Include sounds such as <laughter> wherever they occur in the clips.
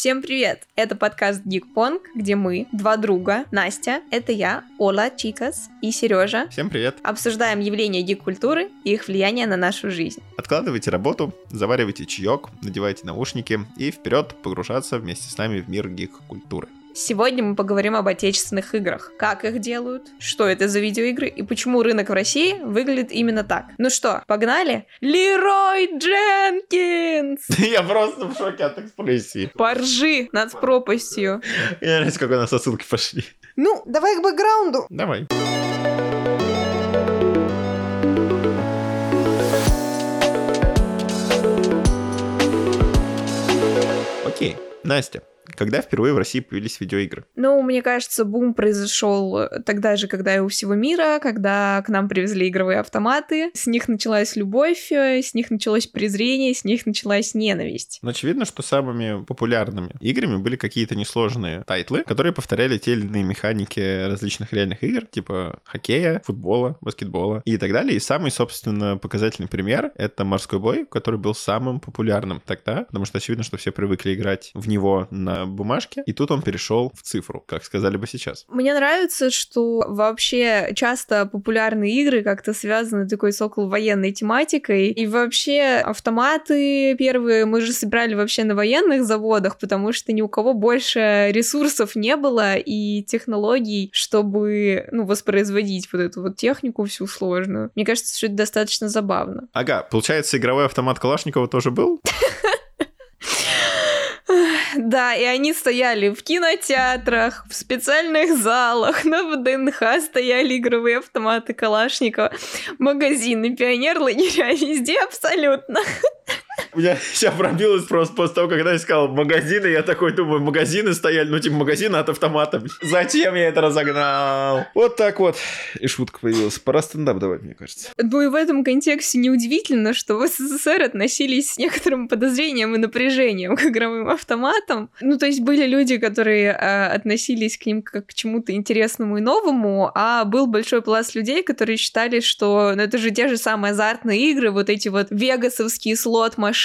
Всем привет! Это подкаст Geek Pong, где мы, два друга, Настя, это я, Ола, Чикас и Сережа, Всем привет! обсуждаем явления гик-культуры и их влияние на нашу жизнь. Откладывайте работу, заваривайте чаек, надевайте наушники и вперед погружаться вместе с нами в мир гик-культуры. Сегодня мы поговорим об отечественных играх, как их делают, что это за видеоигры и почему рынок в России выглядит именно так. Ну что, погнали? Лерой Дженкинс! <laughs> Я просто в шоке от экспрессии. Поржи над пропастью. <laughs> Я нравится, как у нас отсылки пошли. Ну, давай к бэкграунду. Давай. Окей, Настя, когда впервые в России появились видеоигры? Ну, мне кажется, бум произошел тогда же, когда и у всего мира, когда к нам привезли игровые автоматы. С них началась любовь, э, с них началось презрение, с них началась ненависть. Но очевидно, что самыми популярными играми были какие-то несложные тайтлы, которые повторяли те или иные механики различных реальных игр, типа хоккея, футбола, баскетбола и так далее. И самый, собственно, показательный пример — это «Морской бой», который был самым популярным тогда, потому что очевидно, что все привыкли играть в него на бумажке, и тут он перешел в цифру, как сказали бы сейчас. Мне нравится, что вообще часто популярные игры как-то связаны такой с околовоенной тематикой. И вообще автоматы первые мы же собирали вообще на военных заводах, потому что ни у кого больше ресурсов не было и технологий, чтобы ну, воспроизводить вот эту вот технику всю сложную. Мне кажется, что это достаточно забавно. Ага, получается, игровой автомат Калашникова тоже был? <laughs> Да, и они стояли в кинотеатрах, в специальных залах, <laughs> на ВДНХ стояли игровые автоматы Калашникова, магазины, пионер, лагеря, <laughs> везде абсолютно. У меня <laughs> сейчас пробилось просто после того, когда я сказал магазины, я такой думаю, магазины стояли, ну типа магазины от автомата. Зачем я это разогнал? Вот так вот. И шутка появилась. Пора стендап давать, мне кажется. Ну и в этом контексте неудивительно, что в СССР относились с некоторым подозрением и напряжением к игровым автоматам. Ну то есть были люди, которые э, относились к ним как к чему-то интересному и новому, а был большой пласт людей, которые считали, что ну, это же те же самые азартные игры, вот эти вот вегасовские слот-машины,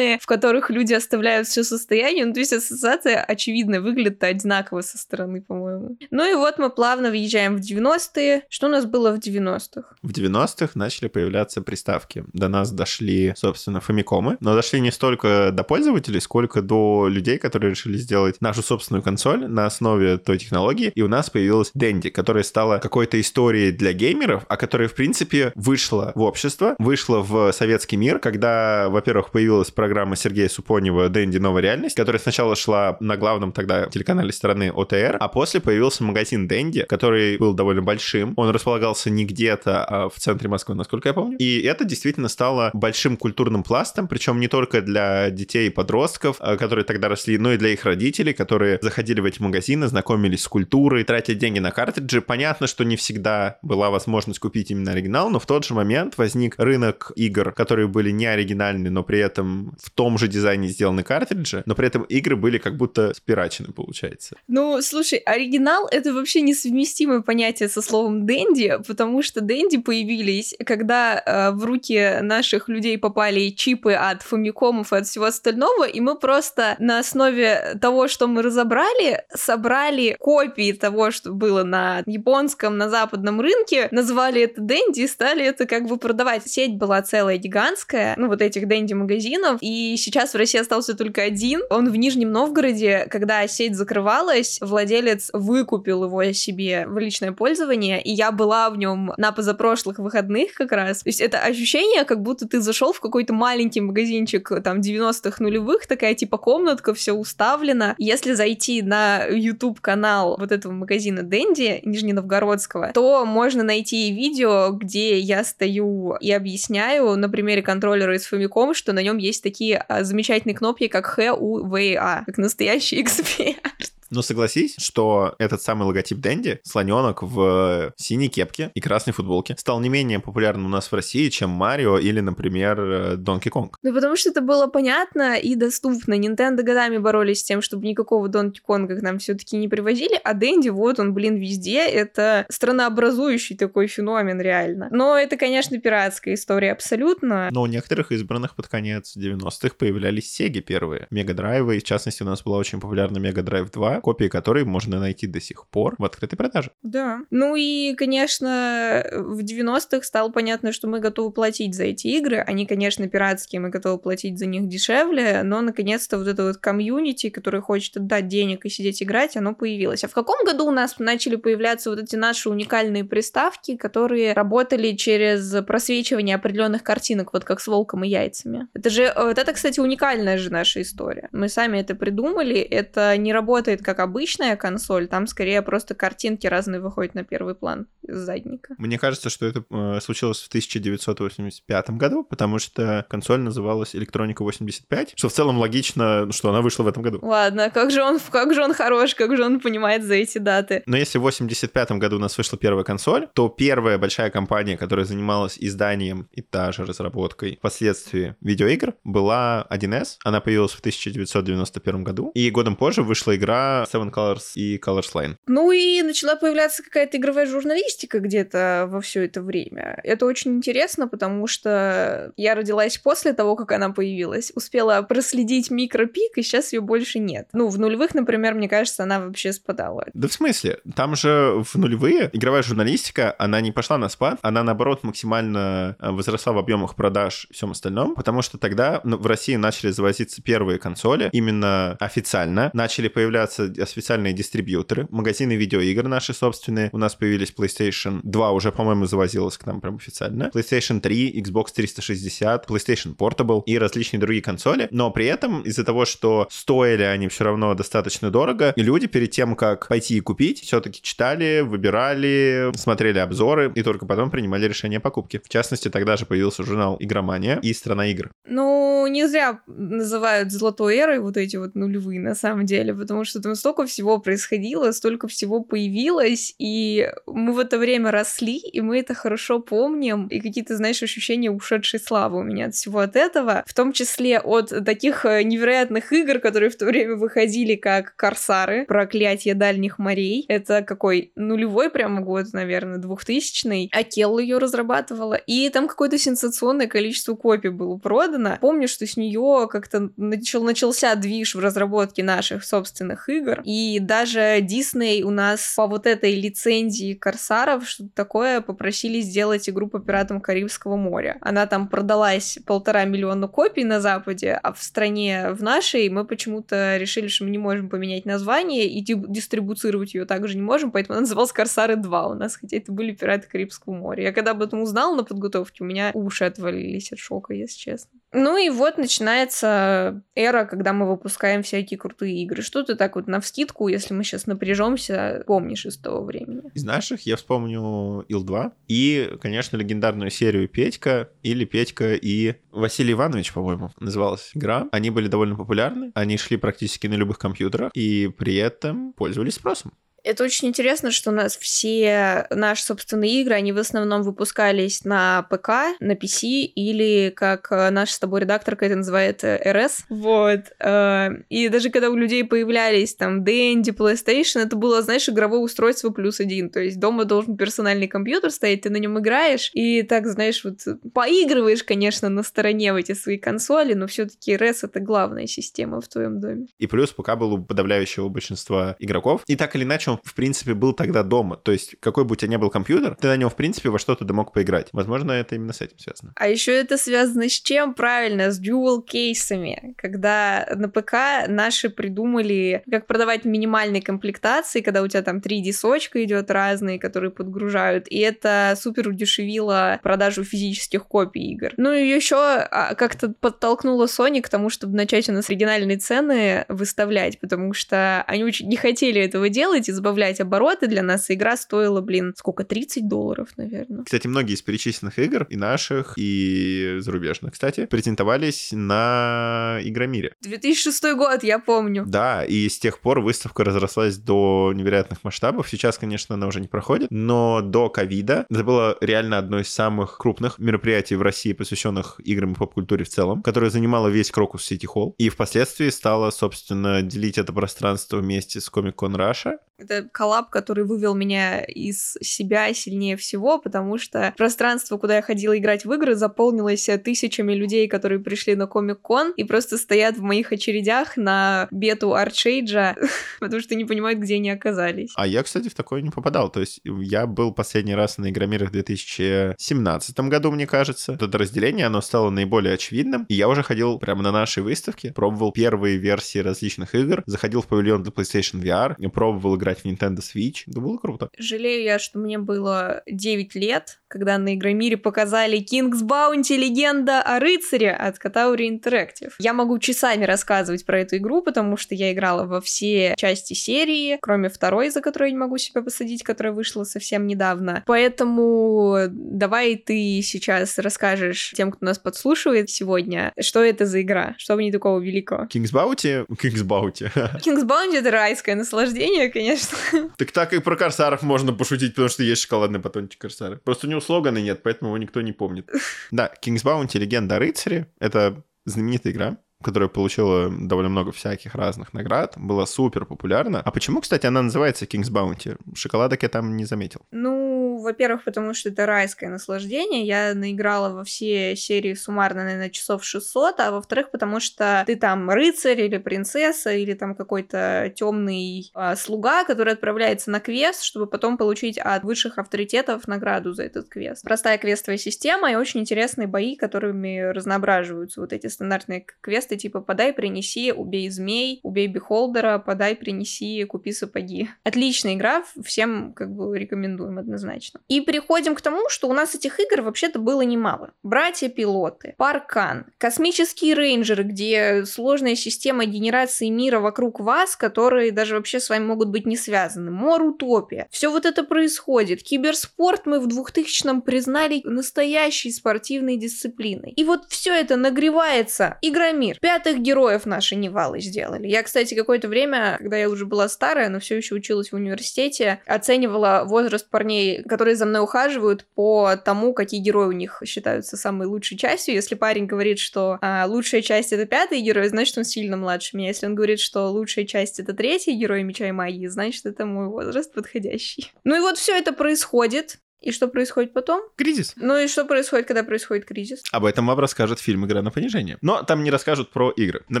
в которых люди оставляют все состояние. Ну, то есть ассоциация, очевидно, выглядит одинаково со стороны, по-моему. Ну и вот мы плавно въезжаем в 90-е. Что у нас было в 90-х? В 90-х начали появляться приставки. До нас дошли, собственно, фамикомы, но дошли не столько до пользователей, сколько до людей, которые решили сделать нашу собственную консоль на основе той технологии. И у нас появилась Dendy, которая стала какой-то историей для геймеров, а которая, в принципе, вышла в общество, вышла в советский мир, когда, во-первых, появилась программа Сергея Супонева «Дэнди. Новая реальность», которая сначала шла на главном тогда телеканале страны ОТР, а после появился магазин «Дэнди», который был довольно большим. Он располагался не где-то, а в центре Москвы, насколько я помню. И это действительно стало большим культурным пластом, причем не только для детей и подростков, а, которые тогда росли, но и для их родителей, которые заходили в эти магазины, знакомились с культурой, тратили деньги на картриджи. Понятно, что не всегда была возможность купить именно оригинал, но в тот же момент возник рынок игр, которые были не оригинальны, но при этом в том же дизайне сделаны картриджи, но при этом игры были как будто спирачены, получается. Ну, слушай, оригинал — это вообще несовместимое понятие со словом «дэнди», потому что «дэнди» появились, когда э, в руки наших людей попали чипы от фамикомов и от всего остального, и мы просто на основе того, что мы разобрали, собрали копии того, что было на японском, на западном рынке, назвали это «дэнди» и стали это как бы продавать. Сеть была целая гигантская, ну, вот этих «дэнди» магазинов, и сейчас в России остался только один. Он в Нижнем Новгороде, когда сеть закрывалась, владелец выкупил его себе в личное пользование, и я была в нем на позапрошлых выходных как раз. То есть это ощущение, как будто ты зашел в какой-то маленький магазинчик там 90-х нулевых, такая типа комнатка, все уставлено. Если зайти на YouTube канал вот этого магазина Дэнди Нижненовгородского, то можно найти видео, где я стою и объясняю на примере контроллера из Famicom, что на нем есть такие а, замечательные кнопки, как У, В и А, как настоящий эксперт. Но согласись, что этот самый логотип Дэнди, слоненок в синей кепке и красной футболке, стал не менее популярным у нас в России, чем Марио или, например, Донки Конг. Ну, потому что это было понятно и доступно. Nintendo годами боролись с тем, чтобы никакого Донки Конга к нам все-таки не привозили, а Дэнди, вот он, блин, везде. Это странообразующий такой феномен, реально. Но это, конечно, пиратская история абсолютно. Но у некоторых избранных под конец 90-х появлялись Сеги первые. Мегадрайвы, в частности, у нас была очень популярна Мега Драйв 2, копии которой можно найти до сих пор в открытой продаже. Да. Ну и, конечно, в 90-х стало понятно, что мы готовы платить за эти игры. Они, конечно, пиратские, мы готовы платить за них дешевле, но, наконец-то, вот это вот комьюнити, который хочет отдать денег и сидеть играть, оно появилось. А в каком году у нас начали появляться вот эти наши уникальные приставки, которые работали через просвечивание определенных картинок, вот как с волком и яйцами? Это же, вот это, кстати, уникальная же наша история. Мы сами это придумали, это не работает как обычная консоль, там скорее просто картинки разные выходят на первый план из задника. Мне кажется, что это э, случилось в 1985 году, потому что консоль называлась Electronica 85, что в целом логично, что она вышла в этом году. Ладно, как же он, как же он хорош, как же он понимает за эти даты. Но если в 85 году у нас вышла первая консоль, то первая большая компания, которая занималась изданием и та же разработкой впоследствии видеоигр, была 1С. Она появилась в 1991 году, и годом позже вышла игра Seven Colors и Colors Line. Ну и начала появляться какая-то игровая журналистика где-то во все это время. Это очень интересно, потому что я родилась после того, как она появилась, успела проследить микропик, и сейчас ее больше нет. Ну, в нулевых, например, мне кажется, она вообще спадала. Да в смысле? Там же в нулевые игровая журналистика, она не пошла на спад, она, наоборот, максимально э, возросла в объемах продаж и всем остальном, потому что тогда ну, в России начали завозиться первые консоли, именно официально, начали появляться официальные дистрибьюторы, магазины видеоигр наши собственные, у нас появились PlayStation 2, уже, по-моему, завозилась к нам прям официально, PlayStation 3, Xbox 360, PlayStation Portable и различные другие консоли, но при этом из-за того, что стоили они все равно достаточно дорого, и люди перед тем, как пойти и купить, все-таки читали, выбирали, смотрели обзоры и только потом принимали решение о покупке. В частности, тогда же появился журнал «Игромания» и «Страна игр». Ну, не зря называют золотой эрой вот эти вот нулевые, на самом деле, потому что там столько всего происходило, столько всего появилось, и мы в это время росли, и мы это хорошо помним, и какие-то, знаешь, ощущения ушедшей славы у меня от всего от этого, в том числе от таких э, невероятных игр, которые в то время выходили, как Корсары, Проклятие дальних морей. Это какой нулевой прямо год, наверное, двухтысячный. Акел ее разрабатывала, и там какое-то сенсационное количество копий было продано. Помню, что с нее как-то начал, начался движ в разработке наших собственных игр, и даже Дисней у нас по вот этой лицензии Корсаров, что-то такое, попросили сделать игру по пиратам Карибского моря. Она там продалась полтора миллиона копий на Западе, а в стране в нашей мы почему-то решили, что мы не можем поменять название и дистрибуцировать ее также не можем, поэтому она называлась Корсары 2 у нас, хотя это были пираты Карибского моря. Я когда об этом узнала на подготовке, у меня уши отвалились от шока, если честно. Ну и вот начинается эра, когда мы выпускаем всякие крутые игры. Что ты так вот на вскидку, если мы сейчас напряжемся, помнишь из того времени? Из наших я вспомню Ил-2 и, конечно, легендарную серию Петька или Петька и Василий Иванович, по-моему, называлась игра. Они были довольно популярны, они шли практически на любых компьютерах и при этом пользовались спросом. Это очень интересно, что у нас все наши собственные игры, они в основном выпускались на ПК, на PC или, как э, наш с тобой редакторка это называет, РС. Э, вот. Э, и даже когда у людей появлялись там Dendy, PlayStation, это было, знаешь, игровое устройство плюс один. То есть дома должен персональный компьютер стоять, ты на нем играешь, и так, знаешь, вот поигрываешь, конечно, на стороне в эти свои консоли, но все-таки РС это главная система в твоем доме. И плюс ПК был у подавляющего большинства игроков. И так или иначе он, в принципе, был тогда дома. То есть, какой бы у тебя ни был компьютер, ты на нем, в принципе, во что-то мог поиграть. Возможно, это именно с этим связано. А еще это связано с чем? Правильно, с dual кейсами. Когда на ПК наши придумали, как продавать минимальные комплектации, когда у тебя там 3D-сочка идет разные, которые подгружают. И это супер удешевило продажу физических копий игр. Ну и еще а, как-то подтолкнуло Sony к тому, чтобы начать у нас оригинальные цены выставлять, потому что они очень не хотели этого делать из разбавлять обороты для нас, игра стоила, блин, сколько, 30 долларов, наверное. Кстати, многие из перечисленных игр, и наших, и зарубежных, кстати, презентовались на Игромире. 2006 год, я помню. Да, и с тех пор выставка разрослась до невероятных масштабов. Сейчас, конечно, она уже не проходит, но до ковида это было реально одно из самых крупных мероприятий в России, посвященных играм и поп-культуре в целом, которое занимало весь Крокус Сити Холл. И впоследствии стало, собственно, делить это пространство вместе с Comic Con Russia. Это коллаб, который вывел меня из себя сильнее всего, потому что пространство, куда я ходила играть в игры, заполнилось тысячами людей, которые пришли на Комик-кон и просто стоят в моих очередях на бету Арчейджа, <laughs> потому что не понимают, где они оказались. А я, кстати, в такое не попадал. То есть я был последний раз на Игромирах в 2017 году, мне кажется. Это разделение, оно стало наиболее очевидным. И я уже ходил прямо на нашей выставке, пробовал первые версии различных игр, заходил в павильон для PlayStation VR, пробовал играть в Nintendo Switch. Это было круто. Жалею я, что мне было 9 лет, когда на Игромире показали King's Bounty Легенда о рыцаре от Katauri Interactive. Я могу часами рассказывать про эту игру, потому что я играла во все части серии, кроме второй, за которую я не могу себя посадить, которая вышла совсем недавно. Поэтому давай ты сейчас расскажешь тем, кто нас подслушивает сегодня, что это за игра, что в ней такого великого. King's Bounty? King's Bounty. <laughs> King's Bounty — это райское наслаждение, конечно. <laughs> Так так и про корсаров можно пошутить, потому что есть шоколадный батончик корсары. Просто у него слогана нет, поэтому его никто не помнит. <laughs> Да, King's Bounty Легенда о рыцаре — это знаменитая игра, которая получила довольно много всяких разных наград, была супер популярна. А почему, кстати, она называется King's Bounty? Шоколадок я там не заметил. Ну, во-первых, потому что это райское наслаждение. Я наиграла во все серии суммарно, наверное, часов 600, а во-вторых, потому что ты там рыцарь или принцесса, или там какой-то темный а, слуга, который отправляется на квест, чтобы потом получить от высших авторитетов награду за этот квест. Простая квестовая система и очень интересные бои, которыми разноображиваются вот эти стандартные квесты, типа «подай, принеси, убей змей, убей бихолдера, подай, принеси, купи сапоги». Отличная игра, всем как бы рекомендуем однозначно. И переходим к тому, что у нас этих игр вообще-то было немало. Братья-пилоты, Паркан, Космические рейнджеры, где сложная система генерации мира вокруг вас, которые даже вообще с вами могут быть не связаны. Мор Утопия. Все вот это происходит. Киберспорт мы в 2000-м признали настоящей спортивной дисциплиной. И вот все это нагревается. Игромир. Пятых героев наши Нивалы сделали. Я, кстати, какое-то время, когда я уже была старая, но все еще училась в университете, оценивала возраст парней, которые за мной ухаживают по тому, какие герои у них считаются самой лучшей частью. Если парень говорит, что а, лучшая часть это пятый герой, значит он сильно младше меня. Если он говорит, что лучшая часть это третий герой меча и магии, значит это мой возраст подходящий. Ну и вот все это происходит. И что происходит потом? Кризис. Ну и что происходит, когда происходит кризис? Об этом вам расскажет фильм «Игра на понижение». Но там не расскажут про игры. На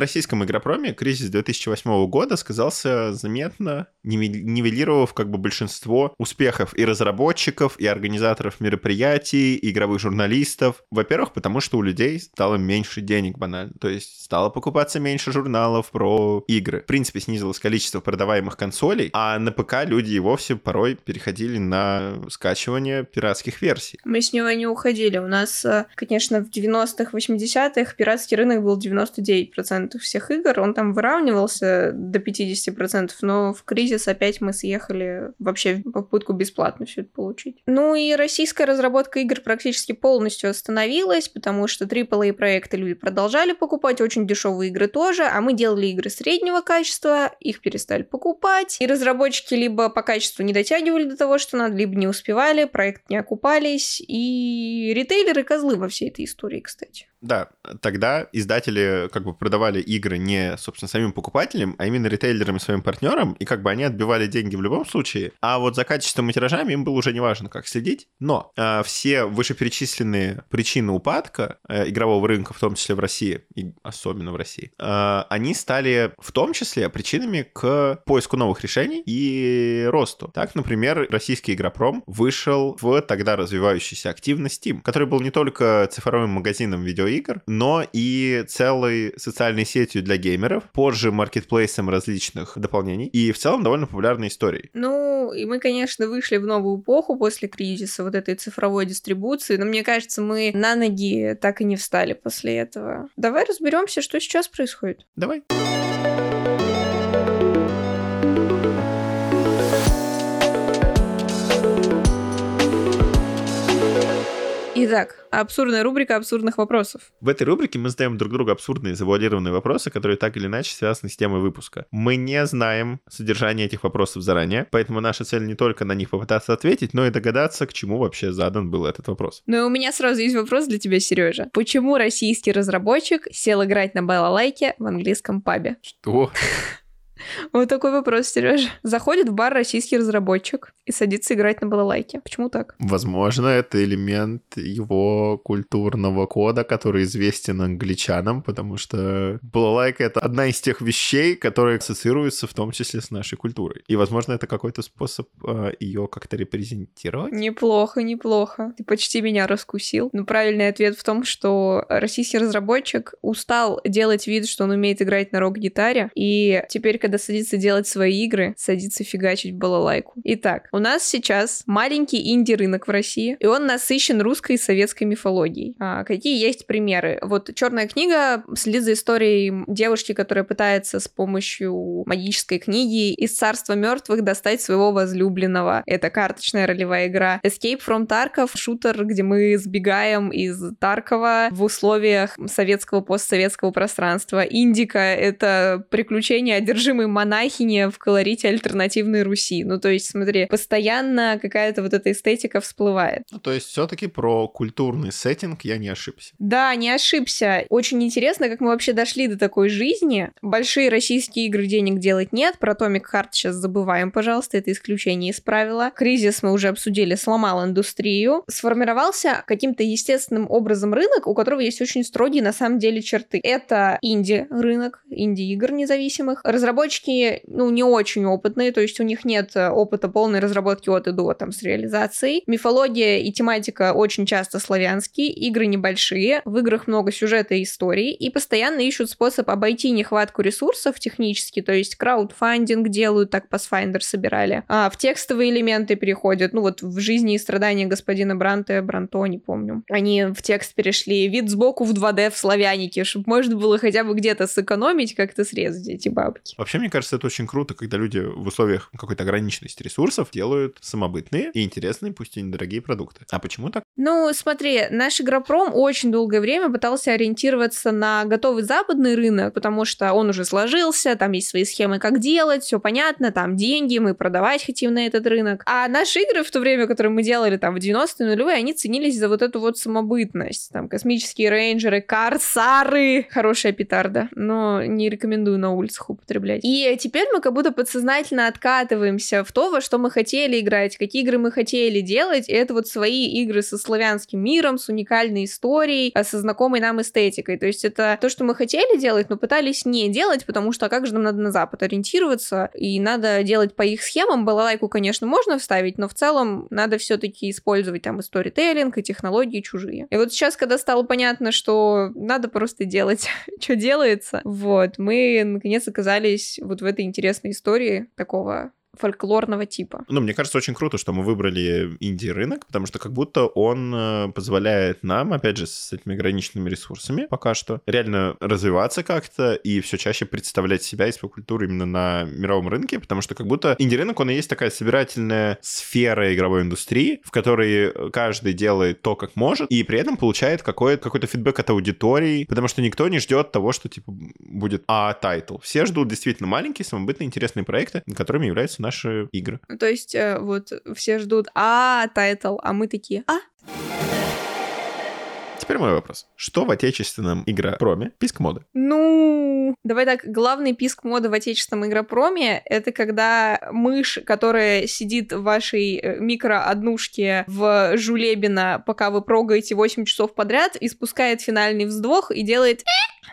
российском игропроме кризис 2008 года сказался заметно, нивелировав как бы большинство успехов и разработчиков, и организаторов мероприятий, и игровых журналистов. Во-первых, потому что у людей стало меньше денег банально. То есть стало покупаться меньше журналов про игры. В принципе, снизилось количество продаваемых консолей, а на ПК люди и вовсе порой переходили на скачивание пиратских версий. Мы с него не уходили. У нас, э, конечно, в 90-х, 80-х пиратский рынок был 99% всех игр. Он там выравнивался до 50%, но в кризис опять мы съехали вообще в попытку бесплатно все это получить. Ну и российская разработка игр практически полностью остановилась, потому что AAA проекты люди продолжали покупать, очень дешевые игры тоже, а мы делали игры среднего качества, их перестали покупать, и разработчики либо по качеству не дотягивали до того, что надо, либо не успевали, проект не окупались, и ритейлеры козлы во всей этой истории, кстати. Да, тогда издатели как бы продавали игры не, собственно, самим покупателям, а именно ритейлерам и своим партнерам, и как бы они отбивали деньги в любом случае, а вот за качеством и тиражами им было уже не важно, как следить. Но э, все вышеперечисленные причины упадка э, игрового рынка, в том числе в России, и особенно в России, э, они стали в том числе причинами к поиску новых решений и росту. Так, например, российский игропром вышел в тогда развивающийся активно Steam, который был не только цифровым магазином видеоигр, игр, но и целой социальной сетью для геймеров, позже маркетплейсом различных дополнений и в целом довольно популярной историей. Ну, и мы, конечно, вышли в новую эпоху после кризиса вот этой цифровой дистрибуции, но мне кажется, мы на ноги так и не встали после этого. Давай разберемся, что сейчас происходит. Давай. Итак, абсурдная рубрика абсурдных вопросов. В этой рубрике мы задаем друг другу абсурдные завуалированные вопросы, которые так или иначе связаны с темой выпуска. Мы не знаем содержание этих вопросов заранее, поэтому наша цель не только на них попытаться ответить, но и догадаться, к чему вообще задан был этот вопрос. Ну и у меня сразу есть вопрос для тебя, Сережа. Почему российский разработчик сел играть на балалайке в английском пабе? Что? Вот такой вопрос, Сережа. Заходит в бар российский разработчик и садится играть на балалайке. Почему так? Возможно, это элемент его культурного кода, который известен англичанам, потому что балалайка — это одна из тех вещей, которые ассоциируются в том числе с нашей культурой. И, возможно, это какой-то способ э, ее как-то репрезентировать. Неплохо, неплохо. Ты почти меня раскусил. Но правильный ответ в том, что российский разработчик устал делать вид, что он умеет играть на рок-гитаре, и теперь, когда садится делать свои игры, садится фигачить балалайку. Итак, у нас сейчас маленький инди-рынок в России, и он насыщен русской и советской мифологией. А, какие есть примеры? Вот «Черная книга» следит за историей девушки, которая пытается с помощью магической книги из царства мертвых достать своего возлюбленного. Это карточная ролевая игра. Escape from Tarkov — шутер, где мы сбегаем из Таркова в условиях советского постсоветского пространства. Индика — это приключение одержимой монахини в колорите альтернативной Руси. Ну, то есть, смотри, постоянно какая-то вот эта эстетика всплывает. Ну, то есть, все-таки про культурный сеттинг я не ошибся. Да, не ошибся. Очень интересно, как мы вообще дошли до такой жизни. Большие российские игры денег делать нет. Про Atomic Heart сейчас забываем, пожалуйста, это исключение из правила. Кризис мы уже обсудили, сломал индустрию. Сформировался каким-то естественным образом рынок, у которого есть очень строгие на самом деле черты. Это инди-рынок, инди-игр независимых. Разработчики разработчики, ну, не очень опытные, то есть у них нет э, опыта полной разработки от и до, там, с реализацией. Мифология и тематика очень часто славянские, игры небольшие, в играх много сюжета и истории, и постоянно ищут способ обойти нехватку ресурсов технически, то есть краудфандинг делают, так Pathfinder собирали, а в текстовые элементы переходят, ну, вот в жизни и страдания господина Бранте, Бранто, не помню. Они в текст перешли, вид сбоку в 2D в славянике, чтобы можно было хотя бы где-то сэкономить, как-то срезать эти бабки. Вообще, мне кажется, это очень круто, когда люди в условиях какой-то ограниченности ресурсов делают самобытные и интересные, пусть и недорогие продукты. А почему так? Ну, смотри, наш Игропром очень долгое время пытался ориентироваться на готовый западный рынок, потому что он уже сложился, там есть свои схемы, как делать, все понятно, там деньги, мы продавать хотим на этот рынок. А наши игры в то время, которые мы делали там в 90-е нулевые, они ценились за вот эту вот самобытность. Там космические рейнджеры, карсары, хорошая петарда, но не рекомендую на улицах употреблять. И теперь мы как будто подсознательно откатываемся в то, во что мы хотели играть, какие игры мы хотели делать. И это вот свои игры со славянским миром, с уникальной историей, а со знакомой нам эстетикой. То есть это то, что мы хотели делать, но пытались не делать, потому что а как же нам надо на Запад ориентироваться, и надо делать по их схемам. Балалайку, конечно, можно вставить, но в целом надо все-таки использовать там и сторителлинг, и технологии чужие. И вот сейчас, когда стало понятно, что надо просто делать, <laughs> что делается, вот, мы наконец оказались вот в этой интересной истории такого фольклорного типа. Ну, мне кажется, очень круто, что мы выбрали инди-рынок, потому что как будто он э, позволяет нам, опять же, с этими ограниченными ресурсами пока что, реально развиваться как-то и все чаще представлять себя и свою культуру именно на мировом рынке, потому что как будто инди-рынок, он и есть такая собирательная сфера игровой индустрии, в которой каждый делает то, как может, и при этом получает какой-то какой фидбэк от аудитории, потому что никто не ждет того, что, типа, будет A-title. Все ждут действительно маленькие, самобытные, интересные проекты, которыми являются наши игры. То есть э, вот все ждут A-title, а мы такие а. Теперь мой вопрос. Что в отечественном игропроме писк моды? Ну, давай так, главный писк моды в отечественном игропроме — это когда мышь, которая сидит в вашей э, микро-однушке в Жулебина, пока вы прогаете 8 часов подряд, испускает финальный вздох и делает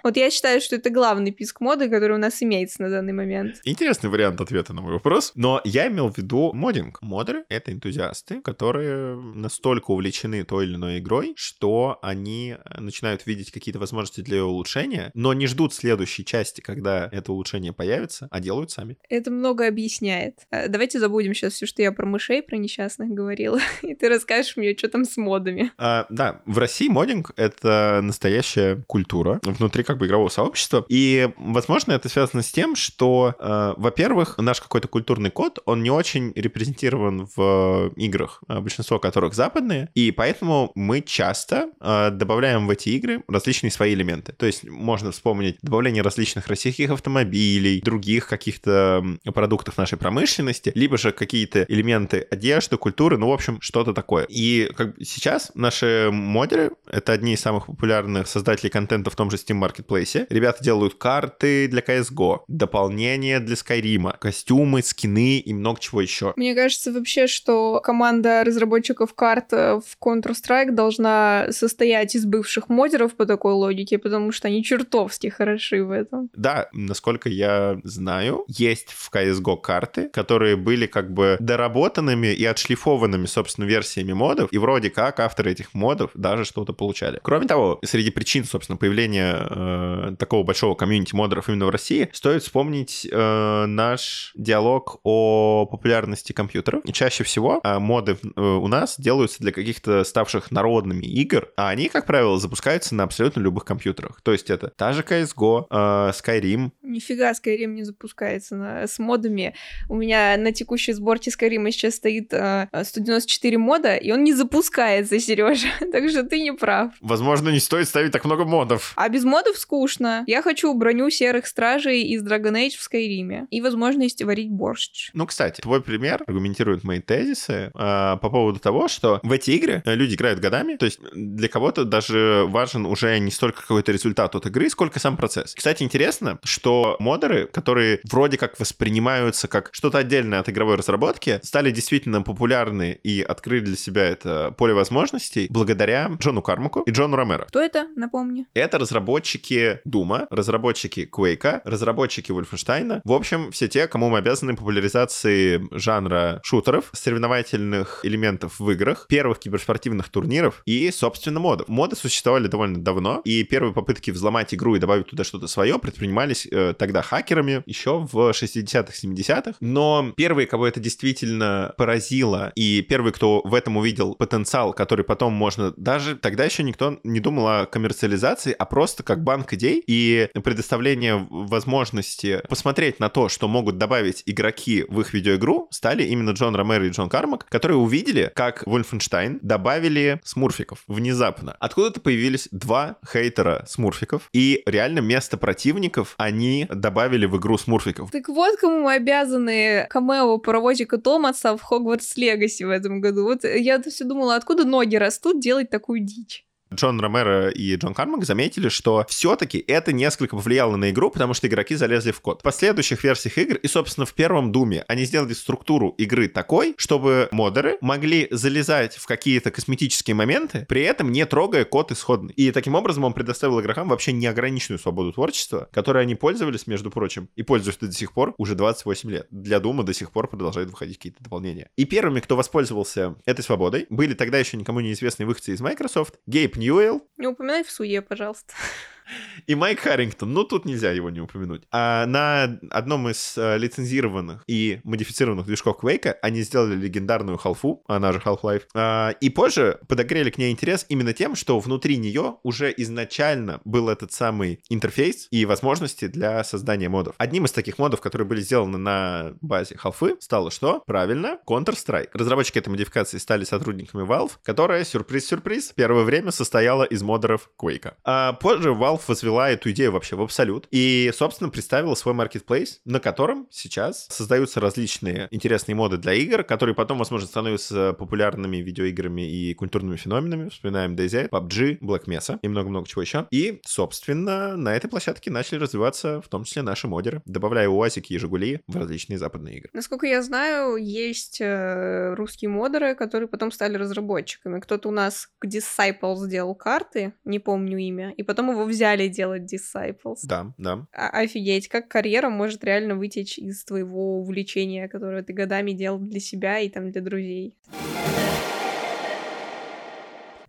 вот я считаю, что это главный писк моды, который у нас имеется на данный момент. Интересный вариант ответа на мой вопрос, но я имел в виду модинг. Модеры — это энтузиасты, которые настолько увлечены той или иной игрой, что они начинают видеть какие-то возможности для ее улучшения, но не ждут следующей части, когда это улучшение появится, а делают сами. Это много объясняет. А, давайте забудем сейчас все, что я про мышей, про несчастных говорила, <laughs> и ты расскажешь мне, что там с модами. А, да, в России модинг — это настоящая культура. Внутри внутри как бы игрового сообщества. И, возможно, это связано с тем, что, э, во-первых, наш какой-то культурный код, он не очень репрезентирован в играх, э, большинство которых западные, и поэтому мы часто э, добавляем в эти игры различные свои элементы. То есть можно вспомнить добавление различных российских автомобилей, других каких-то продуктов нашей промышленности, либо же какие-то элементы одежды, культуры, ну, в общем, что-то такое. И как сейчас наши модеры — это одни из самых популярных создателей контента в том же Steam Marketplace. Ребята делают карты для CSGO, дополнения для Skyrim, костюмы, скины и много чего еще. Мне кажется вообще, что команда разработчиков карт э, в Counter-Strike должна состоять из бывших модеров по такой логике, потому что они чертовски хороши в этом. Да, насколько я знаю, есть в CSGO карты, которые были как бы доработанными и отшлифованными, собственно, версиями модов, и вроде как авторы этих модов даже что-то получали. Кроме того, среди причин, собственно, появления э, такого большого комьюнити модеров именно в России, стоит вспомнить э, наш диалог о популярности компьютера. И чаще всего э, моды э, у нас делаются для каких-то ставших народными игр, а они, как правило, запускаются на абсолютно любых компьютерах. То есть это та же CSGO, э, Skyrim. Нифига Skyrim не запускается на, с модами. У меня на текущей сборке Skyrim сейчас стоит э, 194 мода, и он не запускается, <laughs> Сережа. так что ты не прав. Возможно, не стоит ставить так много модов. А без модов скучно. Я хочу броню серых стражей из Dragon Age в Скайриме. И возможность варить борщ. Ну, кстати, твой пример аргументирует мои тезисы э, по поводу того, что в эти игры э, люди играют годами. То есть для кого-то даже важен уже не столько какой-то результат от игры, сколько сам процесс. Кстати, интересно, что модеры, которые вроде как воспринимаются как что-то отдельное от игровой разработки, стали действительно популярны и открыли для себя это поле возможностей благодаря Джону Кармаку и Джону Ромеро. Кто это, напомни? Это разработчики Дума, разработчики Quake, разработчики Wolfenstein. В общем, все те, кому мы обязаны популяризации жанра шутеров, соревновательных элементов в играх, первых киберспортивных турниров и, собственно, модов. Моды существовали довольно давно, и первые попытки взломать игру и добавить туда что-то свое предпринимались э, тогда хакерами еще в 60-х, 70-х. Но первые, кого это действительно поразило, и первые, кто в этом увидел потенциал, который потом можно... Даже тогда еще никто не думал о коммерциализации, а просто как банк идей и предоставление возможности посмотреть на то, что могут добавить игроки в их видеоигру, стали именно Джон Ромеро и Джон Кармак, которые увидели, как Wolfenstein добавили смурфиков внезапно. Откуда-то появились два хейтера смурфиков, и реально место противников они добавили в игру смурфиков. Так вот, кому обязаны камео паровозика Томаса в Хогвартс Легаси в этом году. Вот я все думала, откуда ноги растут делать такую дичь. Джон Ромеро и Джон Кармак заметили, что все-таки это несколько повлияло на игру, потому что игроки залезли в код. В последующих версиях игр и, собственно, в первом Думе они сделали структуру игры такой, чтобы модеры могли залезать в какие-то косметические моменты, при этом не трогая код исходный. И таким образом он предоставил игрокам вообще неограниченную свободу творчества, которой они пользовались, между прочим, и пользуются до сих пор уже 28 лет. Для Дума до сих пор продолжают выходить какие-то дополнения. И первыми, кто воспользовался этой свободой, были тогда еще никому неизвестные выходцы из Microsoft, Гейб Ньюэлл. Не упоминай в суе, пожалуйста. <laughs> И Майк Харрингтон, ну тут нельзя его не упомянуть. А на одном из а, лицензированных и модифицированных движков Quake они сделали легендарную халфу, она же Half-Life, а, и позже подогрели к ней интерес именно тем, что внутри нее уже изначально был этот самый интерфейс и возможности для создания модов. Одним из таких модов, которые были сделаны на базе халфы, стало что? Правильно, Counter-Strike. Разработчики этой модификации стали сотрудниками Valve, которая, сюрприз-сюрприз, первое время состояла из модеров Quake. А позже Valve Valve возвела эту идею вообще в абсолют и, собственно, представила свой marketplace, на котором сейчас создаются различные интересные моды для игр, которые потом, возможно, становятся популярными видеоиграми и культурными феноменами. Вспоминаем DayZ, PUBG, Black Mesa и много-много чего еще. И, собственно, на этой площадке начали развиваться в том числе наши модеры, добавляя УАЗики и Жигули в различные западные игры. Насколько я знаю, есть э, русские модеры, которые потом стали разработчиками. Кто-то у нас к Disciple сделал карты, не помню имя, и потом его взяли взяли делать Disciples. Да, да. А офигеть, как карьера может реально вытечь из твоего увлечения, которое ты годами делал для себя и там для друзей.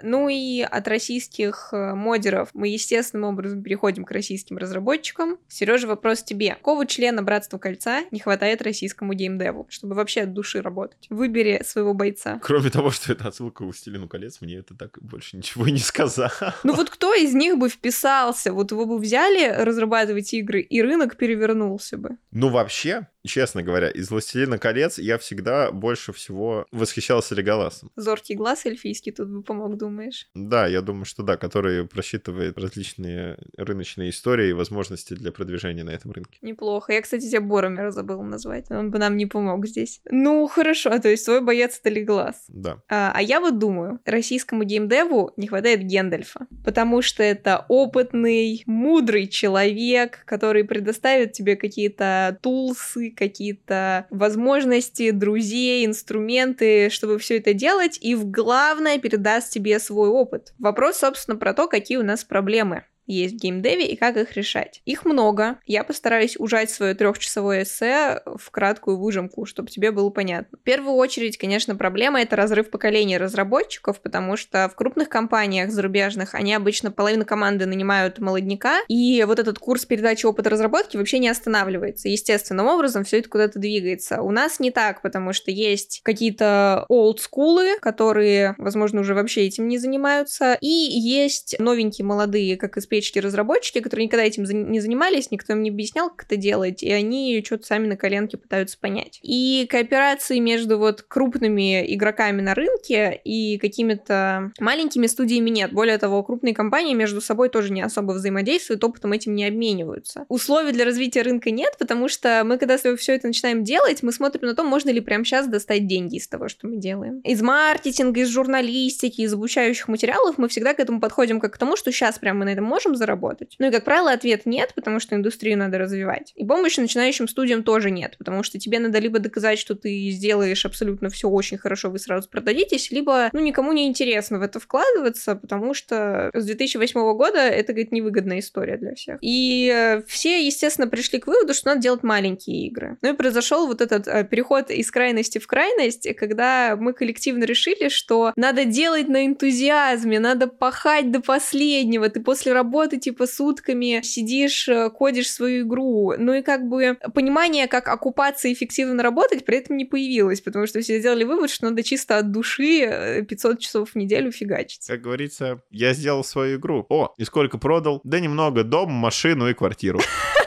Ну и от российских э, модеров мы естественным образом переходим к российским разработчикам. Сережа, вопрос тебе. Какого члена Братства Кольца не хватает российскому геймдеву, чтобы вообще от души работать? Выбери своего бойца. Кроме того, что это отсылка к «Властелину колец», мне это так больше ничего и не сказал. Ну вот кто из них бы вписался? Вот его бы взяли разрабатывать игры, и рынок перевернулся бы. Ну вообще, честно говоря, из «Властелина колец» я всегда больше всего восхищался Леголасом. Зоркий глаз эльфийский тут бы помог, думаешь? Да, я думаю, что да, который просчитывает различные рыночные истории и возможности для продвижения на этом рынке. Неплохо. Я, кстати, тебя Боромера забыл назвать. Он бы нам не помог здесь. Ну, хорошо, то есть твой боец это Леглас. Да. А, а я вот думаю, российскому геймдеву не хватает Гендальфа, потому что это опытный, мудрый человек, который предоставит тебе какие-то тулсы, какие-то возможности, друзей, инструменты, чтобы все это делать, и в главное передаст тебе свой опыт. Вопрос, собственно, про то, какие у нас проблемы есть в геймдеве и как их решать. Их много. Я постараюсь ужать свое трехчасовое эссе в краткую выжимку, чтобы тебе было понятно. В первую очередь, конечно, проблема это разрыв поколения разработчиков, потому что в крупных компаниях зарубежных они обычно половину команды нанимают молодняка, и вот этот курс передачи опыта разработки вообще не останавливается. Естественным образом все это куда-то двигается. У нас не так, потому что есть какие-то олдскулы, которые, возможно, уже вообще этим не занимаются, и есть новенькие молодые, как из печки-разработчики, которые никогда этим не занимались, никто им не объяснял, как это делать, и они что-то сами на коленке пытаются понять. И кооперации между вот крупными игроками на рынке и какими-то маленькими студиями нет. Более того, крупные компании между собой тоже не особо взаимодействуют, опытом этим не обмениваются. Условий для развития рынка нет, потому что мы, когда все это начинаем делать, мы смотрим на то, можно ли прямо сейчас достать деньги из того, что мы делаем. Из маркетинга, из журналистики, из обучающих материалов мы всегда к этому подходим как к тому, что сейчас прямо мы на этом можем можем заработать? Ну и, как правило, ответ нет, потому что индустрию надо развивать. И помощи начинающим студиям тоже нет, потому что тебе надо либо доказать, что ты сделаешь абсолютно все очень хорошо, вы сразу продадитесь, либо, ну, никому не интересно в это вкладываться, потому что с 2008 года это, говорит, невыгодная история для всех. И э, все, естественно, пришли к выводу, что надо делать маленькие игры. Ну и произошел вот этот э, переход из крайности в крайность, когда мы коллективно решили, что надо делать на энтузиазме, надо пахать до последнего, ты после работы работы, типа, сутками сидишь, э, кодишь свою игру. Ну и как бы понимание, как окупаться и эффективно работать, при этом не появилось, потому что все сделали вывод, что надо чисто от души 500 э, часов в неделю фигачить. Как говорится, я сделал свою игру. О, и сколько продал? Да немного, дом, машину и квартиру. <laughs>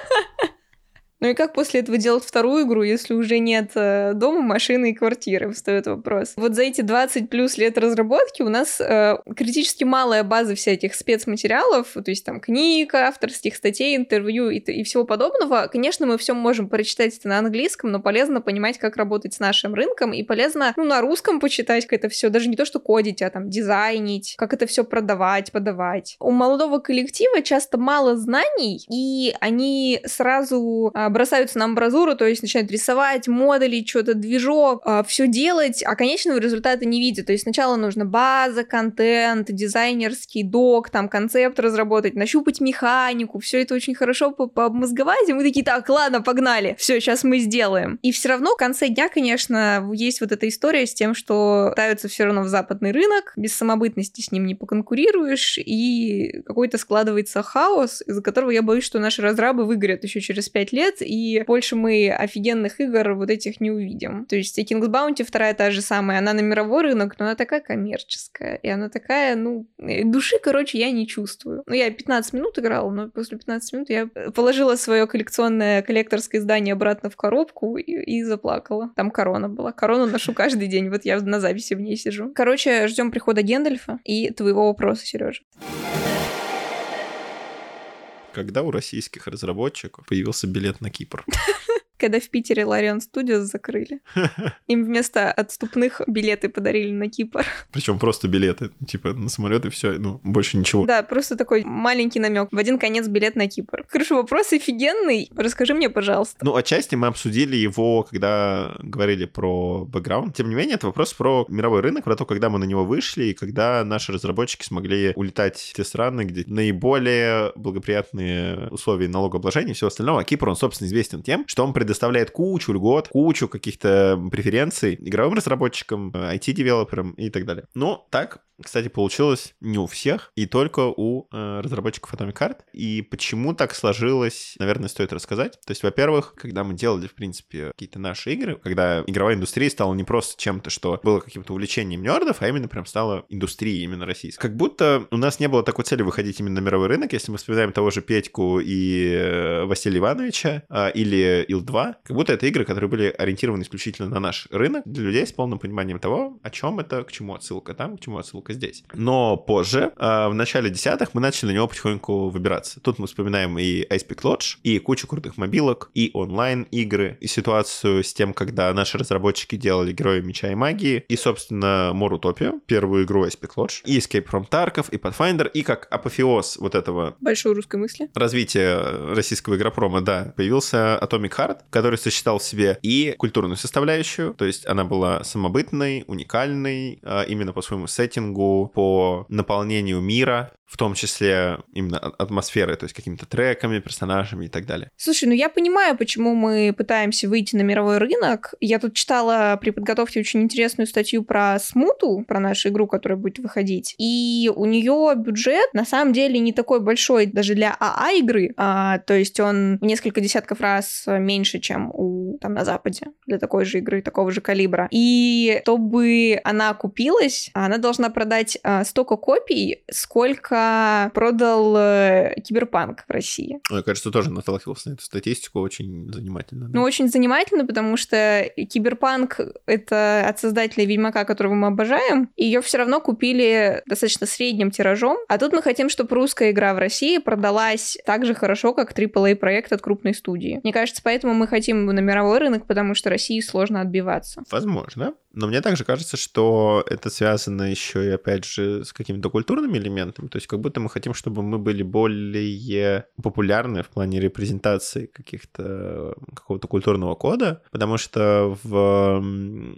Ну и как после этого делать вторую игру, если уже нет э, дома, машины и квартиры, встает вопрос. Вот за эти 20 плюс лет разработки у нас э, критически малая база всяких спецматериалов, то есть там книг, авторских статей, интервью и, и всего подобного. Конечно, мы все можем прочитать это на английском, но полезно понимать, как работать с нашим рынком, и полезно, ну, на русском почитать, как это все, даже не то, что кодить, а там дизайнить, как это все продавать, подавать. У молодого коллектива часто мало знаний, и они сразу а, бросаются на амбразуру, то есть начинают рисовать модули, что-то движок, а, все делать, а конечного результата не видят. То есть сначала нужно база, контент, дизайнерский док, там концепт разработать, нащупать механику, все это очень хорошо пообмозговать, и мы такие, так, ладно, погнали, все, сейчас мы сделаем. И все равно в конце дня, конечно, есть вот эта история с тем, что ставится все равно в западный рынок, без самобытности с ним не поконкурируешь, и какой-то складывается хаос, из-за которого я боюсь, что наши разрабы выгорят еще через пять лет, и больше мы офигенных игр вот этих не увидим. То есть King's Bounty вторая та же самая, она на мировой рынок, но она такая коммерческая, и она такая, ну, э, души, короче, я не чувствую. Ну, я 15 минут играла, но после 15 минут я положила свое коллекционное коллекторское издание обратно в коробку и, и заплакала. Там корона была. Корону ношу каждый день, вот я на записи в ней сижу. Короче, ждем прихода Гендальфа и твоего вопроса, Сережа когда у российских разработчиков появился билет на Кипр. <laughs> когда в Питере Ларион Studios закрыли. <laughs> Им вместо отступных билеты подарили на Кипр. <laughs> Причем просто билеты, типа на самолет и все, ну, больше ничего. Да, просто такой маленький намек. В один конец билет на Кипр. Хорошо, вопрос офигенный. Расскажи мне, пожалуйста. Ну, отчасти мы обсудили его, когда говорили про бэкграунд. Тем не менее, это вопрос про мировой рынок, про то, когда мы на него вышли и когда наши разработчики смогли улетать в те страны, где наиболее благоприятные условия налогообложения и всего остального. А Кипр, он, собственно, известен тем, что он предоставляет кучу льгот, кучу каких-то преференций игровым разработчикам, IT-девелоперам и так далее. Но так кстати, получилось не у всех, и только у э, разработчиков Atomic Heart. И почему так сложилось, наверное, стоит рассказать. То есть, во-первых, когда мы делали, в принципе, какие-то наши игры, когда игровая индустрия стала не просто чем-то, что было каким-то увлечением нердов, а именно прям стала индустрией именно российской. Как будто у нас не было такой цели выходить именно на мировой рынок, если мы вспоминаем того же Петьку и э, Василия Ивановича э, или Ил-2, как будто это игры, которые были ориентированы исключительно на наш рынок для людей с полным пониманием того, о чем это, к чему отсылка там, к чему отсылка ссылка здесь. Но позже, э, в начале десятых, мы начали на него потихоньку выбираться. Тут мы вспоминаем и Ice Peak Lodge, и кучу крутых мобилок, и онлайн-игры, и ситуацию с тем, когда наши разработчики делали Герои Меча и Магии, и, собственно, More Utopia, первую игру Ice Peak Lodge, и Escape from Tarkov, и Pathfinder, и как апофеоз вот этого... Большой русской мысли. Развития российского игропрома, да, появился Atomic Heart, который сочетал в себе и культурную составляющую, то есть она была самобытной, уникальной, а, именно по своему сеттингу, по наполнению мира, в том числе именно атмосферы, то есть какими-то треками, персонажами и так далее. Слушай, ну я понимаю, почему мы пытаемся выйти на мировой рынок. Я тут читала при подготовке очень интересную статью про Смуту, про нашу игру, которая будет выходить. И у нее бюджет на самом деле не такой большой даже для АА игры, а, то есть он в несколько десятков раз меньше, чем у там на Западе для такой же игры, такого же калибра. И чтобы она купилась, она должна продать а, столько копий, сколько сколько продал э, Киберпанк в России. Мне кажется, тоже наталкивался на эту статистику, очень занимательно. Да? Ну, очень занимательно, потому что Киберпанк — это от создателя Ведьмака, которого мы обожаем, ее все равно купили достаточно средним тиражом, а тут мы хотим, чтобы русская игра в России продалась так же хорошо, как AAA-проект от крупной студии. Мне кажется, поэтому мы хотим на мировой рынок, потому что России сложно отбиваться. Возможно. Но мне также кажется, что это связано еще и, опять же, с какими-то культурными элементами. То есть как будто мы хотим, чтобы мы были более популярны в плане репрезентации каких-то какого-то культурного кода, потому что в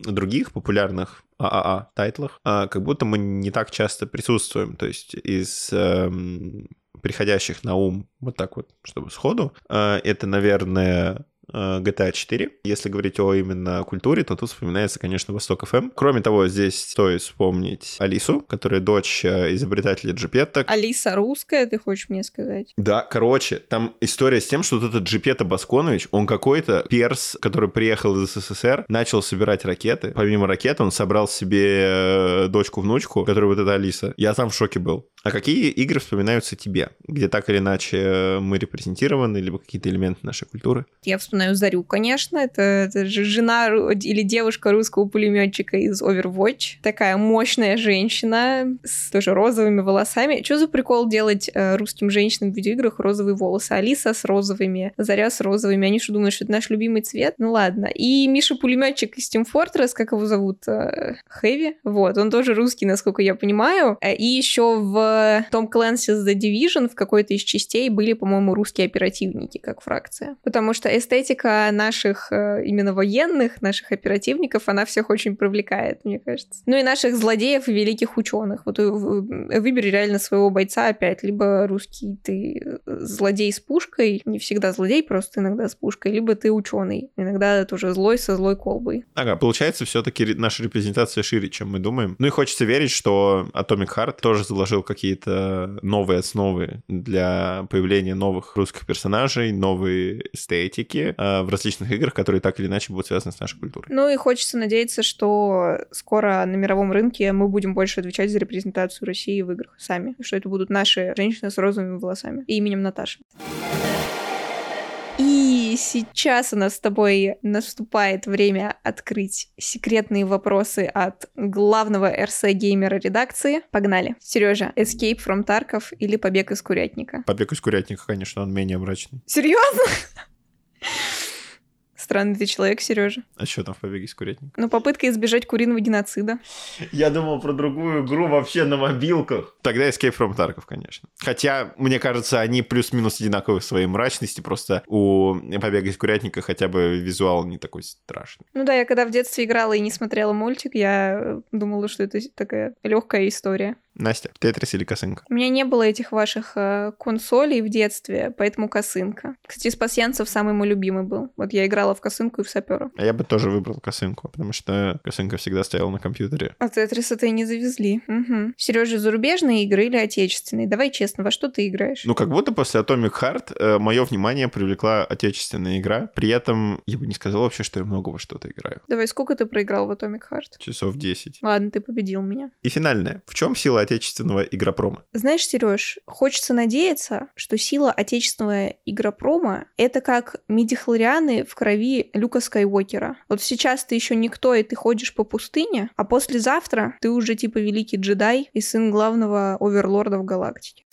других популярных ААА тайтлах а, как будто мы не так часто присутствуем. То есть из эм, приходящих на ум вот так вот, чтобы сходу, э, это, наверное, GTA 4. Если говорить о именно культуре, то тут вспоминается, конечно, Восток FM. Кроме того, здесь стоит вспомнить Алису, которая дочь э, изобретателя джипеток. Алиса русская, ты хочешь мне сказать? Да, короче, там история с тем, что вот этот Джипета Басконович, он какой-то перс, который приехал из СССР, начал собирать ракеты. Помимо ракет он собрал себе э, дочку-внучку, которая вот эта Алиса. Я сам в шоке был. А какие игры вспоминаются тебе, где так или иначе мы репрезентированы, либо какие-то элементы нашей культуры? Я вспоминаю Зарю, конечно. Это, это же жена или девушка русского пулеметчика из Overwatch. Такая мощная женщина с тоже розовыми волосами. Что за прикол делать э, русским женщинам в видеоиграх розовые волосы? Алиса с розовыми, Заря с розовыми. Они что думают, что это наш любимый цвет? Ну ладно. И Миша пулеметчик из Team Fortress, как его зовут? Э, Хэви. Вот, он тоже русский, насколько я понимаю. Э, и еще в том Clancy's The Division в какой-то из частей были, по-моему, русские оперативники как фракция. Потому что эстетика наших э, именно военных, наших оперативников, она всех очень привлекает, мне кажется. Ну и наших злодеев и великих ученых. Вот э, выбери реально своего бойца опять. Либо русский ты э, злодей с пушкой, не всегда злодей, просто иногда с пушкой, либо ты ученый. Иногда тоже злой со злой колбой. Ага, получается, все-таки наша репрезентация шире, чем мы думаем. Ну и хочется верить, что Atomic Heart тоже заложил какие какие-то новые основы для появления новых русских персонажей, новые эстетики э, в различных играх, которые так или иначе будут связаны с нашей культурой. Ну и хочется надеяться, что скоро на мировом рынке мы будем больше отвечать за репрезентацию России в играх сами, что это будут наши женщины с розовыми волосами и именем Наташи. И сейчас у нас с тобой наступает время открыть секретные вопросы от главного РС-геймера редакции. Погнали. Сережа, Escape from Tarkov или Побег из Курятника? Побег из Курятника, конечно, он менее мрачный. Серьезно? Странный ты человек, Сережа. А что там в побеге из курятника? Ну, попытка избежать куриного геноцида. Я думал про другую игру вообще на мобилках. Тогда Escape from Tarkov, конечно. Хотя, мне кажется, они плюс-минус одинаковы в своей мрачности, просто у побега из курятника хотя бы визуал не такой страшный. Ну да, я когда в детстве играла и не смотрела мультик, я думала, что это такая легкая история. Настя, Тетрис или косынка? У меня не было этих ваших э, консолей в детстве, поэтому косынка. Кстати, из пасьянцев самый мой любимый был. Вот я играла в косынку и в сапера. А я бы тоже выбрал косынку, потому что косынка всегда стояла на компьютере. А Тетриса-то и не завезли. Угу. Сережа, зарубежные игры или отечественные? Давай честно, во что ты играешь? Ну, как будто после Atomic Heart э, мое внимание привлекла отечественная игра. При этом я бы не сказал вообще, что я много во что-то играю. Давай, сколько ты проиграл в Atomic Heart? Часов 10. Ладно, ты победил меня. И финальное. В чем сила отечественного игропрома? Знаешь, Сереж, хочется надеяться, что сила отечественного игропрома — это как мидихлорианы в крови Люка Скайуокера. Вот сейчас ты еще никто, и ты ходишь по пустыне, а послезавтра ты уже типа великий джедай и сын главного оверлорда в галактике.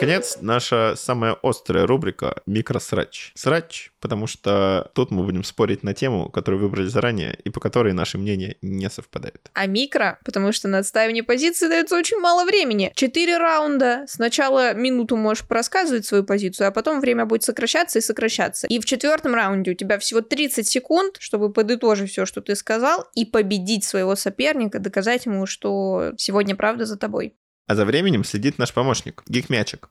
Наконец, наша самая острая рубрика «Микросрач». Срач, потому что тут мы будем спорить на тему, которую выбрали заранее, и по которой наши мнения не совпадают. А микро, потому что на отстаивание позиции дается очень мало времени. Четыре раунда. Сначала минуту можешь просказывать свою позицию, а потом время будет сокращаться и сокращаться. И в четвертом раунде у тебя всего 30 секунд, чтобы подытожить все, что ты сказал, и победить своего соперника, доказать ему, что сегодня правда за тобой. А за временем следит наш помощник, Гикмячик.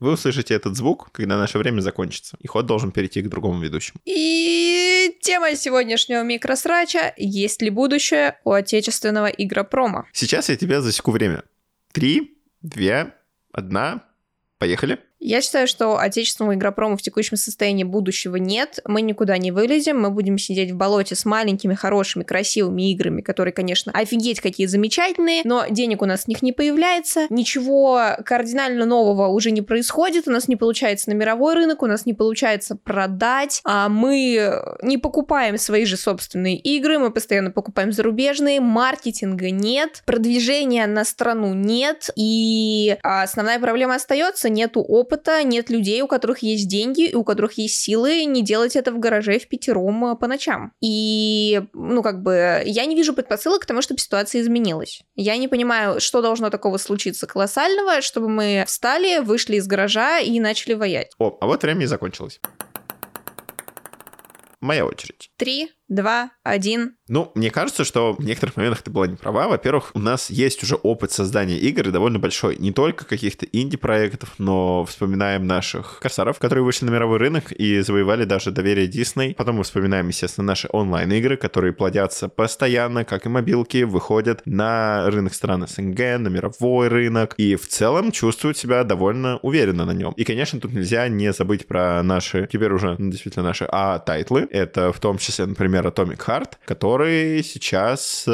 Вы услышите этот звук, когда наше время закончится, и ход должен перейти к другому ведущему. И тема сегодняшнего микросрача «Есть ли будущее у отечественного игропрома?» Сейчас я тебя засеку время. Три, две, одна, поехали. Я считаю, что отечественного игропрома в текущем состоянии будущего нет. Мы никуда не вылезем, мы будем сидеть в болоте с маленькими, хорошими, красивыми играми, которые, конечно, офигеть какие замечательные, но денег у нас с них не появляется, ничего кардинально нового уже не происходит, у нас не получается на мировой рынок, у нас не получается продать, а мы не покупаем свои же собственные игры, мы постоянно покупаем зарубежные, маркетинга нет, продвижения на страну нет, и основная проблема остается, нету опыта опыта, нет людей, у которых есть деньги и у которых есть силы не делать это в гараже в пятером э, по ночам. И, ну, как бы, я не вижу предпосылок к тому, чтобы ситуация изменилась. Я не понимаю, что должно такого случиться колоссального, чтобы мы встали, вышли из гаража и начали воять. О, а вот время и закончилось. Моя очередь. Три, два, один. Ну, мне кажется, что в некоторых моментах ты была не права. Во-первых, у нас есть уже опыт создания игр довольно большой. Не только каких-то инди-проектов, но вспоминаем наших корсаров, которые вышли на мировой рынок и завоевали даже доверие Дисней. Потом мы вспоминаем, естественно, наши онлайн-игры, которые плодятся постоянно, как и мобилки, выходят на рынок стран СНГ, на мировой рынок, и в целом чувствуют себя довольно уверенно на нем. И, конечно, тут нельзя не забыть про наши, теперь уже действительно наши А-тайтлы. Это в том числе, например, Atomic Heart, который сейчас, э,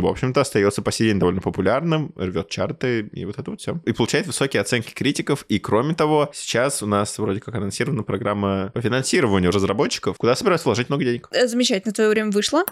в общем-то, остается по сей день довольно популярным, рвет чарты и вот это вот все. И получает высокие оценки критиков. И кроме того, сейчас у нас вроде как анонсирована программа по финансированию разработчиков, куда собираются вложить много денег. Э, Замечательно, твое время вышло.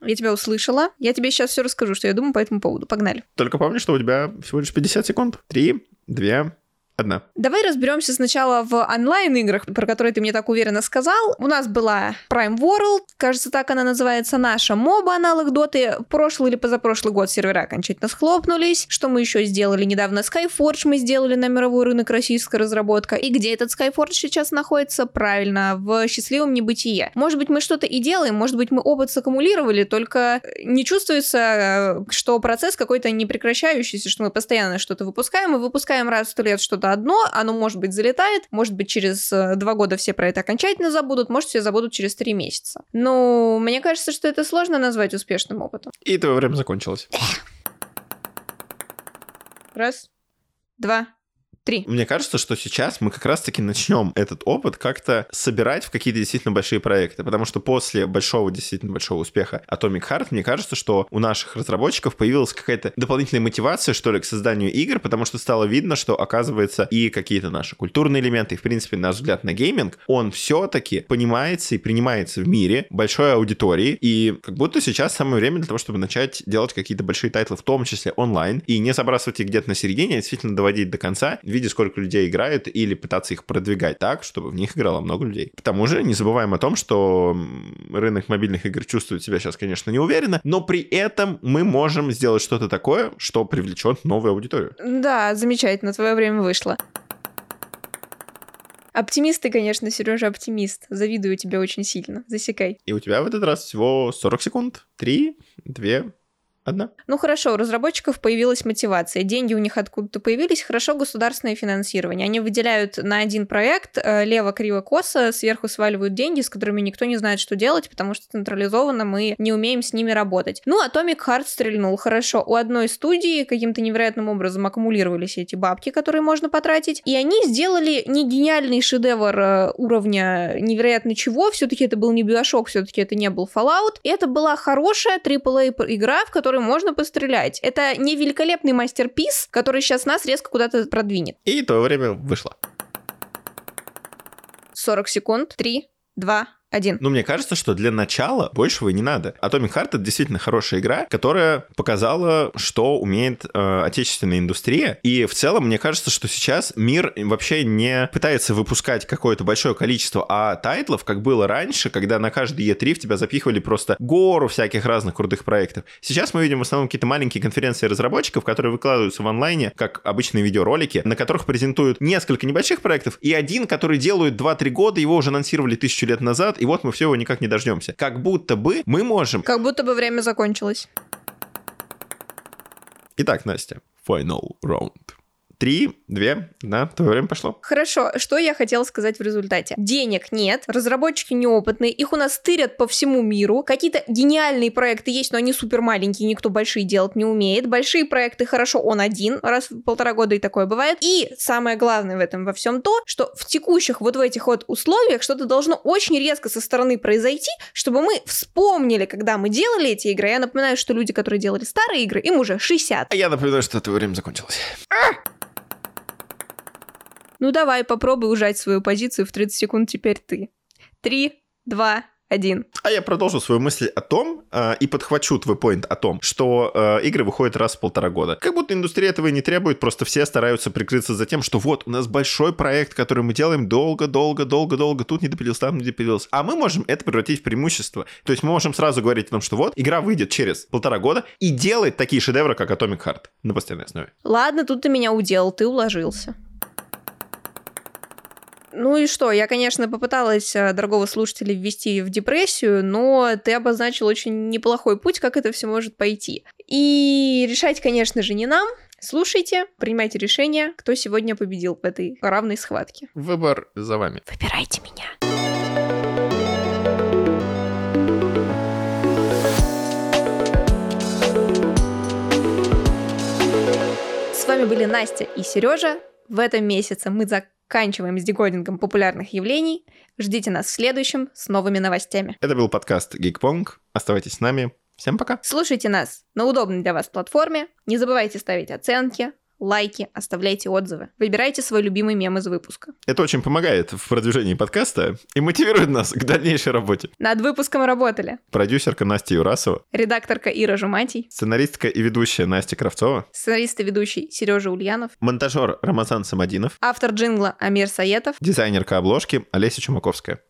Я тебя услышала. Я тебе сейчас все расскажу, что я думаю по этому поводу. Погнали. Только помни, что у тебя всего лишь 50 секунд. Три, две, одна. Давай разберемся сначала в онлайн-играх, про которые ты мне так уверенно сказал. У нас была Prime World, кажется, так она называется, наша моба аналог доты. Прошлый или позапрошлый год сервера окончательно схлопнулись. Что мы еще сделали недавно? Skyforge мы сделали на мировой рынок российская разработка. И где этот Skyforge сейчас находится? Правильно, в счастливом небытие. Может быть, мы что-то и делаем, может быть, мы опыт саккумулировали, только не чувствуется, э, что процесс какой-то непрекращающийся, что мы постоянно что-то выпускаем, мы выпускаем раз в сто лет что-то одно, оно, может быть, залетает, может быть, через э, два года все про это окончательно забудут, может, все забудут через три месяца. Но мне кажется, что это сложно назвать успешным опытом. И твое время закончилось. Раз, два, три. Мне кажется, что сейчас мы как раз-таки начнем этот опыт как-то собирать в какие-то действительно большие проекты, потому что после большого, действительно большого успеха Atomic Heart, мне кажется, что у наших разработчиков появилась какая-то дополнительная мотивация, что ли, к созданию игр, потому что стало видно, что, оказывается, и какие-то наши культурные элементы, и, в принципе, наш взгляд на гейминг, он все-таки понимается и принимается в мире большой аудитории, и как будто сейчас самое время для того, чтобы начать делать какие-то большие тайтлы, в том числе онлайн, и не забрасывать их где-то на середине, а действительно доводить до конца, видя, сколько людей играют, или пытаться их продвигать так, чтобы в них играло много людей. К тому же, не забываем о том, что рынок мобильных игр чувствует себя сейчас, конечно, неуверенно, но при этом мы можем сделать что-то такое, что привлечет новую аудиторию. Да, замечательно, твое время вышло. Оптимист ты, конечно, Сережа, оптимист. Завидую тебе очень сильно. Засекай. И у тебя в этот раз всего 40 секунд. Три, две, одна. Ну хорошо, у разработчиков появилась мотивация, деньги у них откуда-то появились, хорошо государственное финансирование. Они выделяют на один проект э, лево, криво, косо, сверху сваливают деньги, с которыми никто не знает, что делать, потому что централизованно мы не умеем с ними работать. Ну, Atomic Heart стрельнул хорошо. У одной студии каким-то невероятным образом аккумулировались эти бабки, которые можно потратить, и они сделали не гениальный шедевр э, уровня невероятно чего, все-таки это был не Bioshock, все-таки это не был Fallout, это была хорошая AAA игра, в которой которой можно пострелять. Это не великолепный мастер-пис, который сейчас нас резко куда-то продвинет. И то время вышло. 40 секунд. 3, 2, один. Ну, мне кажется, что для начала большего и не надо. Atomic Heart — это действительно хорошая игра, которая показала, что умеет э, отечественная индустрия. И в целом, мне кажется, что сейчас мир вообще не пытается выпускать какое-то большое количество а тайтлов, как было раньше, когда на каждый E3 в тебя запихивали просто гору всяких разных крутых проектов. Сейчас мы видим в основном какие-то маленькие конференции разработчиков, которые выкладываются в онлайне, как обычные видеоролики, на которых презентуют несколько небольших проектов, и один, который делают 2-3 года, его уже анонсировали тысячу лет назад, и вот мы все его никак не дождемся. Как будто бы мы можем... Как будто бы время закончилось. Итак, Настя, final round. Три, две, да, твое время пошло. Хорошо, что я хотела сказать в результате? Денег нет, разработчики неопытные, их у нас тырят по всему миру, какие-то гениальные проекты есть, но они супер маленькие, никто большие делать не умеет. Большие проекты хорошо, он один, раз в полтора года и такое бывает. И самое главное в этом во всем то, что в текущих вот в этих вот условиях что-то должно очень резко со стороны произойти, чтобы мы вспомнили, когда мы делали эти игры. Я напоминаю, что люди, которые делали старые игры, им уже 60. А я напоминаю, что твое время закончилось. Ну давай, попробуй ужать свою позицию в 30 секунд теперь ты. Три, два, один. А я продолжу свою мысль о том, э, и подхвачу твой поинт о том, что э, игры выходят раз в полтора года. Как будто индустрия этого и не требует, просто все стараются прикрыться за тем, что вот, у нас большой проект, который мы делаем долго-долго-долго-долго, тут не допилился, там не допилился. А мы можем это превратить в преимущество. То есть мы можем сразу говорить о том, что вот, игра выйдет через полтора года и делает такие шедевры, как Atomic Heart на постоянной основе. Ладно, тут ты меня уделал, ты уложился. Ну и что? Я, конечно, попыталась э, дорогого слушателя ввести в депрессию, но ты обозначил очень неплохой путь, как это все может пойти. И решать, конечно же, не нам. Слушайте, принимайте решение, кто сегодня победил в этой равной схватке. Выбор за вами. Выбирайте меня. С вами были Настя и Сережа. В этом месяце мы за заканчиваем с декодингом популярных явлений. Ждите нас в следующем с новыми новостями. Это был подкаст Geekpong. Оставайтесь с нами. Всем пока. Слушайте нас на удобной для вас платформе. Не забывайте ставить оценки, лайки, оставляйте отзывы. Выбирайте свой любимый мем из выпуска. Это очень помогает в продвижении подкаста и мотивирует нас к дальнейшей работе. Над выпуском работали продюсерка Настя Юрасова, редакторка Ира Жуматий, сценаристка и ведущая Настя Кравцова, сценарист и ведущий Сережа Ульянов, монтажер Рамазан Самодинов, автор джингла Амир Саетов, дизайнерка обложки Олеся Чумаковская.